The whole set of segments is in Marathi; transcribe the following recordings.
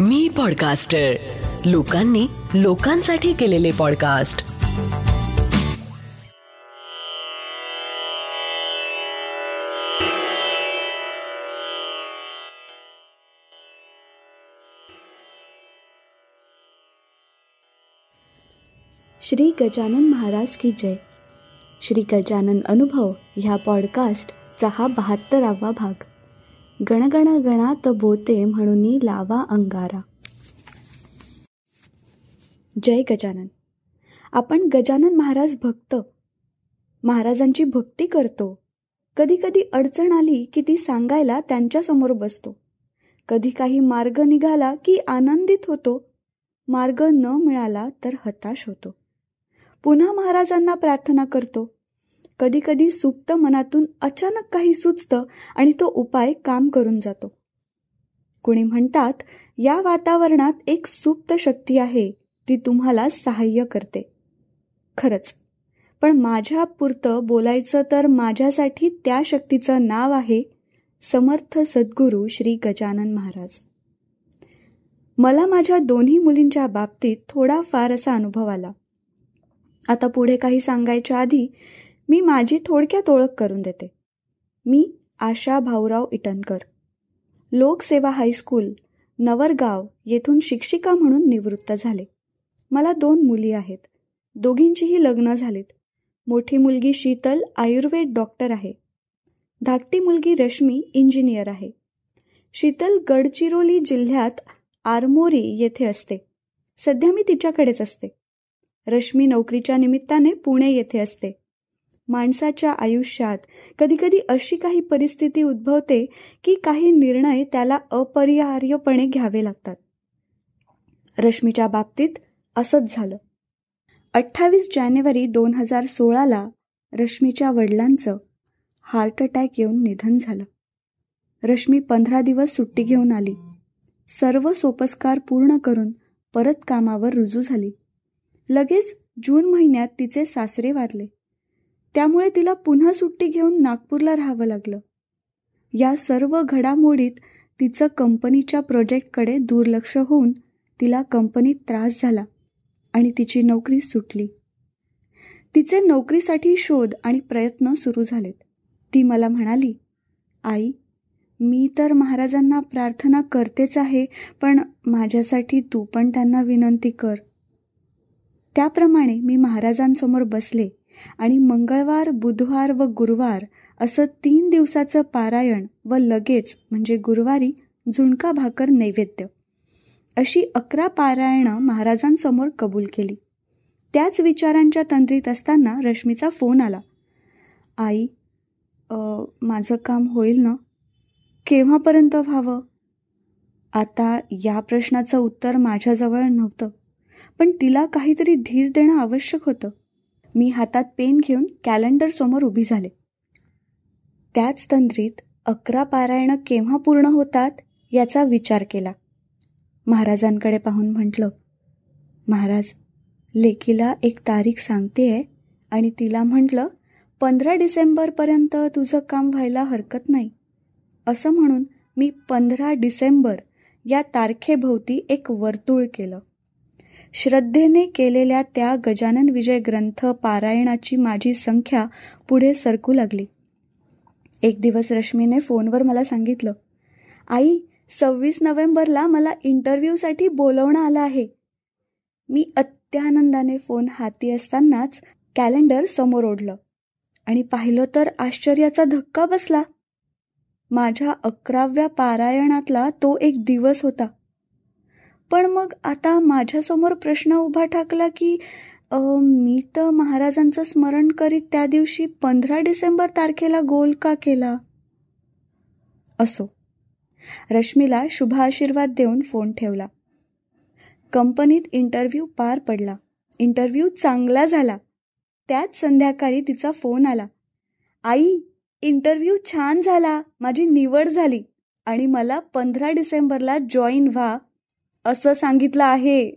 मी पॉडकास्टर लोकांनी लोकांसाठी केलेले पॉडकास्ट श्री गजानन महाराज की जय. श्री गजानन अनुभव ह्या पॉडकास्टचा हा बहात्तरावा भाग. गणगण गणात बोते म्हणून लावा अंगारा. जय गजानन. आपण गजानन महाराज भक्त. महाराजांची भक्ती करतो. कधी कधी अडचण आली की ती सांगायला त्यांच्यासमोर बसतो. कधी काही मार्ग निघाला की आनंदित होतो. मार्ग न मिळाला तर हताश होतो. पुन्हा महाराजांना प्रार्थना करतो. कधी कधी सुप्त मनातून अचानक काही सुचतं आणि तो उपाय काम करून जातो. कुणी म्हणतात या वातावरणात एक सुप्त शक्ती आहे ती तुम्हाला सहाय्य करते. खरंच. पण माझ्या पुरतं बोलायचं तर माझ्यासाठी त्या शक्तीचं नाव आहे समर्थ सद्गुरू श्री गजानन महाराज. मला माझ्या दोन्ही मुलींच्या बाबतीत थोडा फार असा अनुभव आला. आता पुढे काही सांगायच्या आधी मी माझी थोडक्यात ओळख करून देते. मी आशा भाऊराव इटनकर. लोकसेवा हायस्कूल नवरगाव येथून शिक्षिका म्हणून निवृत्त झाले. मला दोन मुली आहेत. दोघींचीही लग्न झालीत. मोठी मुलगी शीतल आयुर्वेद डॉक्टर आहे. धाकटी मुलगी रश्मी इंजिनियर आहे. शीतल गडचिरोली जिल्ह्यात आरमोरी येथे असते. सध्या मी तिच्याकडेच असते. रश्मी नोकरीच्या निमित्ताने पुणे येथे असते. माणसाच्या आयुष्यात कधीकधी अशी काही परिस्थिती उद्भवते की काही निर्णय त्याला अपरिहार्यपणे घ्यावे लागतात. रश्मीच्या बाबतीत असंच झालं. अठ्ठावीस जानेवारी दोन हजार सोळाला रश्मीच्या वडिलांचं हार्ट अटॅक येऊन निधन झालं. रश्मी पंधरा दिवस सुट्टी घेऊन आली. सर्व सोपस्कार पूर्ण करून परत कामावर रुजू झाली. लगेच जून महिन्यात तिचे सासरे वारले. त्यामुळे तिला पुन्हा सुट्टी घेऊन नागपूरला राहावं लागलं. या सर्व घडामोडीत तिचं कंपनीच्या प्रोजेक्टकडे दुर्लक्ष होऊन तिला कंपनीत त्रास झाला आणि तिची नोकरी सुटली. तिचे नोकरीसाठी शोध आणि प्रयत्न सुरू झालेत. ती मला म्हणाली आई मी तर महाराजांना प्रार्थना करतेच आहे पण माझ्यासाठी तू पण त्यांना विनंती कर. त्याप्रमाणे मी महाराजांसमोर बसले आणि मंगळवार बुधवार व गुरुवार असं तीन दिवसाचं पारायण व लगेच म्हणजे गुरुवारी झुणका भाकर नैवेद्य. अशी अकरा पारायणं महाराजांसमोर कबूल केली. त्याच विचारांच्या तंद्रीत असताना रश्मीचा फोन आला. आई माझं काम होईल ना? केव्हापर्यंत व्हावं? आता या प्रश्नाचं उत्तर माझ्याजवळ नव्हतं पण तिला काहीतरी धीर देणं आवश्यक होतं. मी हातात पेन घेऊन कॅलेंडर समोर उभी झाले. त्याच तंद्रीत अकरा पारायणं केव्हा पूर्ण होतात याचा विचार केला. महाराजांकडे पाहून म्हटलं महाराज लेकीला एक तारीख सांगतेय आणि तिला म्हटलं पंधरा डिसेंबरपर्यंत तुझं काम व्हायला हरकत नाही. असं म्हणून मी पंधरा डिसेंबर या तारखेभोवती एक वर्तुळ केलं. श्रद्धेने केलेल्या त्या गजानन विजय ग्रंथ पारायणाची माझी संख्या पुढे सरकू लागली. एक दिवस रश्मीने फोनवर मला सांगितलं आई सव्वीस नोव्हेंबरला मला इंटरव्ह्यूसाठी बोलवणं आलं आहे. मी अत्यानंदाने फोन हाती असतानाच कॅलेंडर समोर ओढलं आणि पाहिलं तर आश्चर्याचा धक्का बसला. माझ्या अकराव्या पारायणातला तो एक दिवस होता. पण मग आता माझ्यासमोर प्रश्न उभा ठाकला की मी तर महाराजांचं स्मरण करीत त्या दिवशी पंधरा डिसेंबर तारखेला गोल का केला? असो. रश्मीला शुभ आशीर्वाद देऊन फोन ठेवला. कंपनीत इंटरव्ह्यू पार पडला. इंटरव्ह्यू चांगला झाला. त्याच संध्याकाळी तिचा फोन आला. आई इंटरव्ह्यू छान झाला. माझी निवड झाली आणि मला पंधरा डिसेंबरला जॉईन व्हा. असं सांगितलं आहे.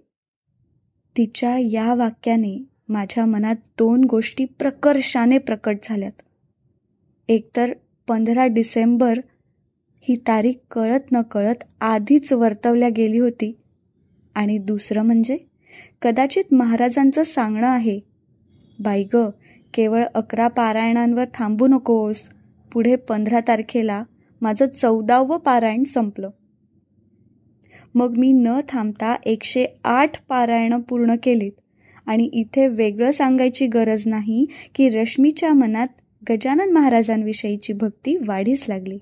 तिच्या या वाक्याने माझ्या मनात दोन गोष्टी प्रकर्षाने प्रकट झाल्यात. एकतर पंधरा डिसेंबर ही तारीख कळत न कळत आधीच वर्तवल्या गेली होती. आणि दुसरं म्हणजे कदाचित महाराजांचं सांगणं आहे बाई ग केवळ अकरा पारायणांवर थांबू नकोस. पुढे पंधरा तारखेला माझं चौदावं पारायण संपलं. मग मी न थांबता एकशे आठ पारायणं पूर्ण केलीत. आणि इथे वेगळं सांगायची गरज नाही की रश्मीच्या मनात गजानन महाराजांविषयीची भक्ती वाढीस लागली.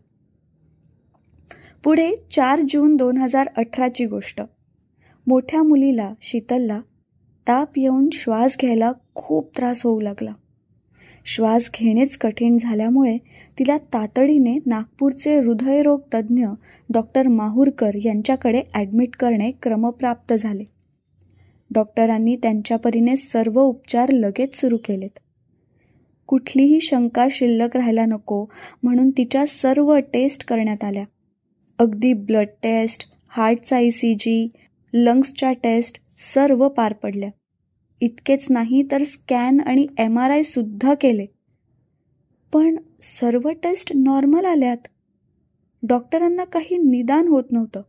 पुढे चार जून दोन हजार अठराची गोष्ट. मोठ्या मुलीला शीतलला ताप येऊन श्वास घ्यायला खूप त्रास होऊ लागला. श्वास घेणेच कठीण झाल्यामुळे तिला तातडीने नागपूरचे हृदयरोग तज्ज्ञ डॉक्टर माहूरकर यांच्याकडे ॲडमिट करणे क्रमप्राप्त झाले. डॉक्टरांनी त्यांच्या परीने सर्व उपचार लगेच सुरू केलेत. कुठलीही शंका शिल्लक राहायला नको म्हणून तिच्या सर्व टेस्ट करण्यात आल्या. अगदी ब्लड टेस्ट हार्टचा ई सी जी लंग्सच्या टेस्ट सर्व पार पडल्या. इतकेच नाही तर स्कॅन आणि एम आर आय सुद्धा केले. पण सर्व टेस्ट नॉर्मल आल्यात. डॉक्टरांना काही निदान होत नव्हतं.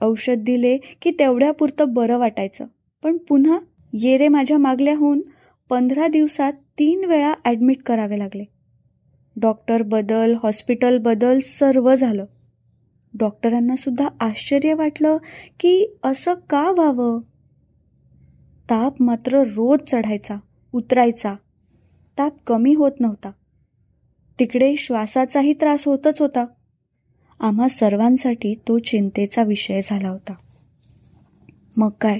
औषध दिले की तेवढ्यापुरतं बरं वाटायचं. पण पुन्हा येरे माझ्या मागल्याहून पंधरा दिवसात तीन वेळा ॲडमिट करावे लागले. डॉक्टर बदल हॉस्पिटल बदल सर्व झालं. डॉक्टरांना सुद्धा आश्चर्य वाटलं की असं का व्हावं? ताप मात्र रोज चढायचा उतरायचा. ताप कमी होत नव्हता. तिकडे श्वासाचाही त्रास होतच होता. आम्हा सर्वांसाठी तो चिंतेचा विषय झाला होता. मग काय?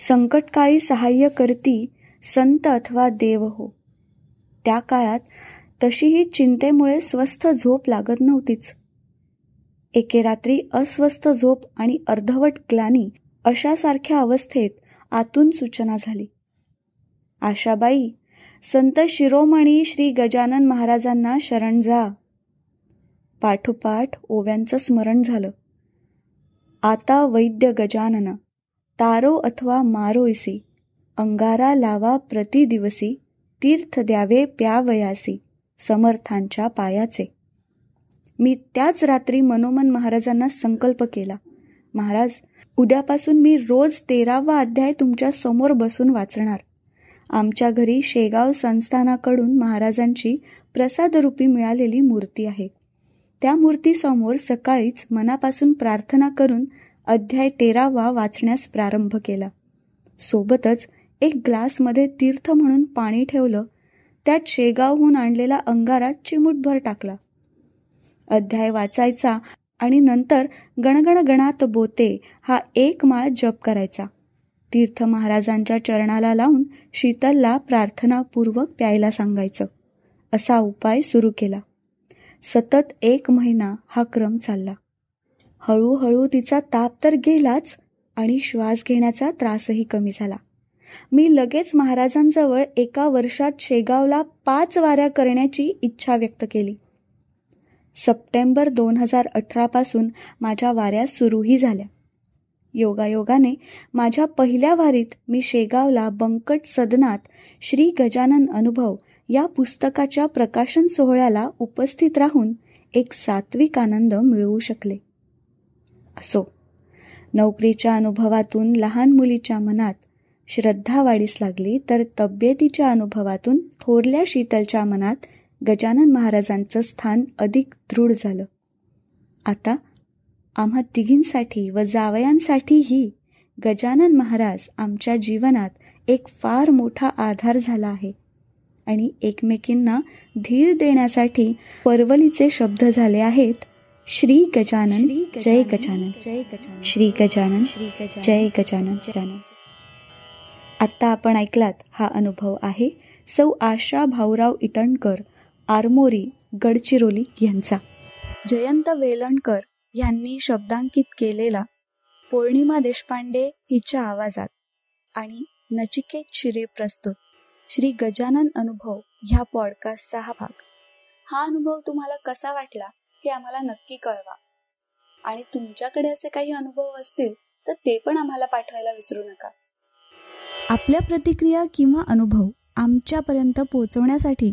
संकटकाळी सहाय्य करती संत अथवा देव हो. त्या काळात तशीही चिंतेमुळे स्वस्थ झोप लागत नव्हतीच. एके रात्री अस्वस्थ झोप आणि अर्धवट ग्लानी अशासारख्या अवस्थेत आतून सूचना झाली. आशाबाई संत शिरोमणी श्री गजानन महाराजांना शरण जा. पाठोपाठ ओव्यांचं स्मरण झालं. आता वैद्य गजानन तारो अथवा मारोयसी अंगारा लावा प्रतिदिवसी तीर्थ द्यावे प्यावयासी समर्थांच्या पायाचे. मी त्याच रात्री मनोमन महाराजांना संकल्प केला. महाराज उद्यापासून मी रोज तेरावा अध्याय तुमच्यासमोर बसून वाचणार. आमच्या घरी शेगाव संस्थानाकडून महाराजांची प्रसादरूपी मिळालेली मूर्ती आहे. त्या मूर्तीसमोर सकाळीच मनापासून प्रार्थना करून अध्याय तेरावा वाचण्यास प्रारंभ केला. सोबतच एक ग्लासमध्ये तीर्थ म्हणून पाणी ठेवलं त्यात शेगावहून आणलेला अंगारा चिमूटभर टाकला. अध्याय वाचायचा आणि नंतर गणगण गणात बोते हा एक माळ जप करायचा. तीर्थ महाराजांच्या चरणाला लावून शीतलला प्रार्थनापूर्वक प्यायला सांगायचं. असा उपाय सुरू केला. सतत एक महिना हा क्रम चालला. हळूहळू तिचा ताप तर गेलाच आणि श्वास घेण्याचा त्रासही कमी झाला. मी लगेच महाराजांजवळ एका वर्षात शेगावला पाच वाऱ्या करण्याची इच्छा व्यक्त केली. सप्टेंबर दोन हजार अठरापासून माझ्या वाऱ्या सुरूही झाल्या. योगायोगाने माझ्या पहिल्या वारीत मी शेगावला बंकट सदनात श्री गजानन अनुभव या पुस्तकाच्या प्रकाशन सोहळ्याला उपस्थित राहून एक सात्विक आनंद मिळवू शकले. असो नोकरीच्या अनुभवातून लहान मुलीच्या मनात श्रद्धा वाढीस लागली तर तब्येतीच्या अनुभवातून थोरल्या शीतलच्या मनात गजानन महाराजांचं स्थान अधिक दृढ झालं. आता आम्हा तिघींसाठी व जावयांसाठीही गजानन महाराज आमच्या जीवनात एक फार मोठा आधार झाला आहे आणि एकमेकींना धीर देण्यासाठी परवलीचे शब्द झाले आहेत श्री गजानन जय गजानन जय गजानन श्री गजानन जय गजानन गजानन. आत्ता आपण ऐकलात हा अनुभव आहे सौ आशा भाऊराव इटणकर आरमोरी गडचिरोली यांचा. जयंत वेलणकर यांनी शब्दांकित केलेला पौर्णिमा देशपांडे हिच्या आवाजात आणि नचिकेत शिरे प्रस्तुत. श्री गजानन अनुभव ह्या पॉडकास्टचा हा भाग. हा अनुभव तुम्हाला कसा वाटला हे आम्हाला नक्की कळवा. आणि तुमच्याकडे असे काही अनुभव असतील तर ते पण आम्हाला पाठवायला विसरू नका. आपल्या प्रतिक्रिया किंवा अनुभव आमच्यापर्यंत पोहोचवण्यासाठी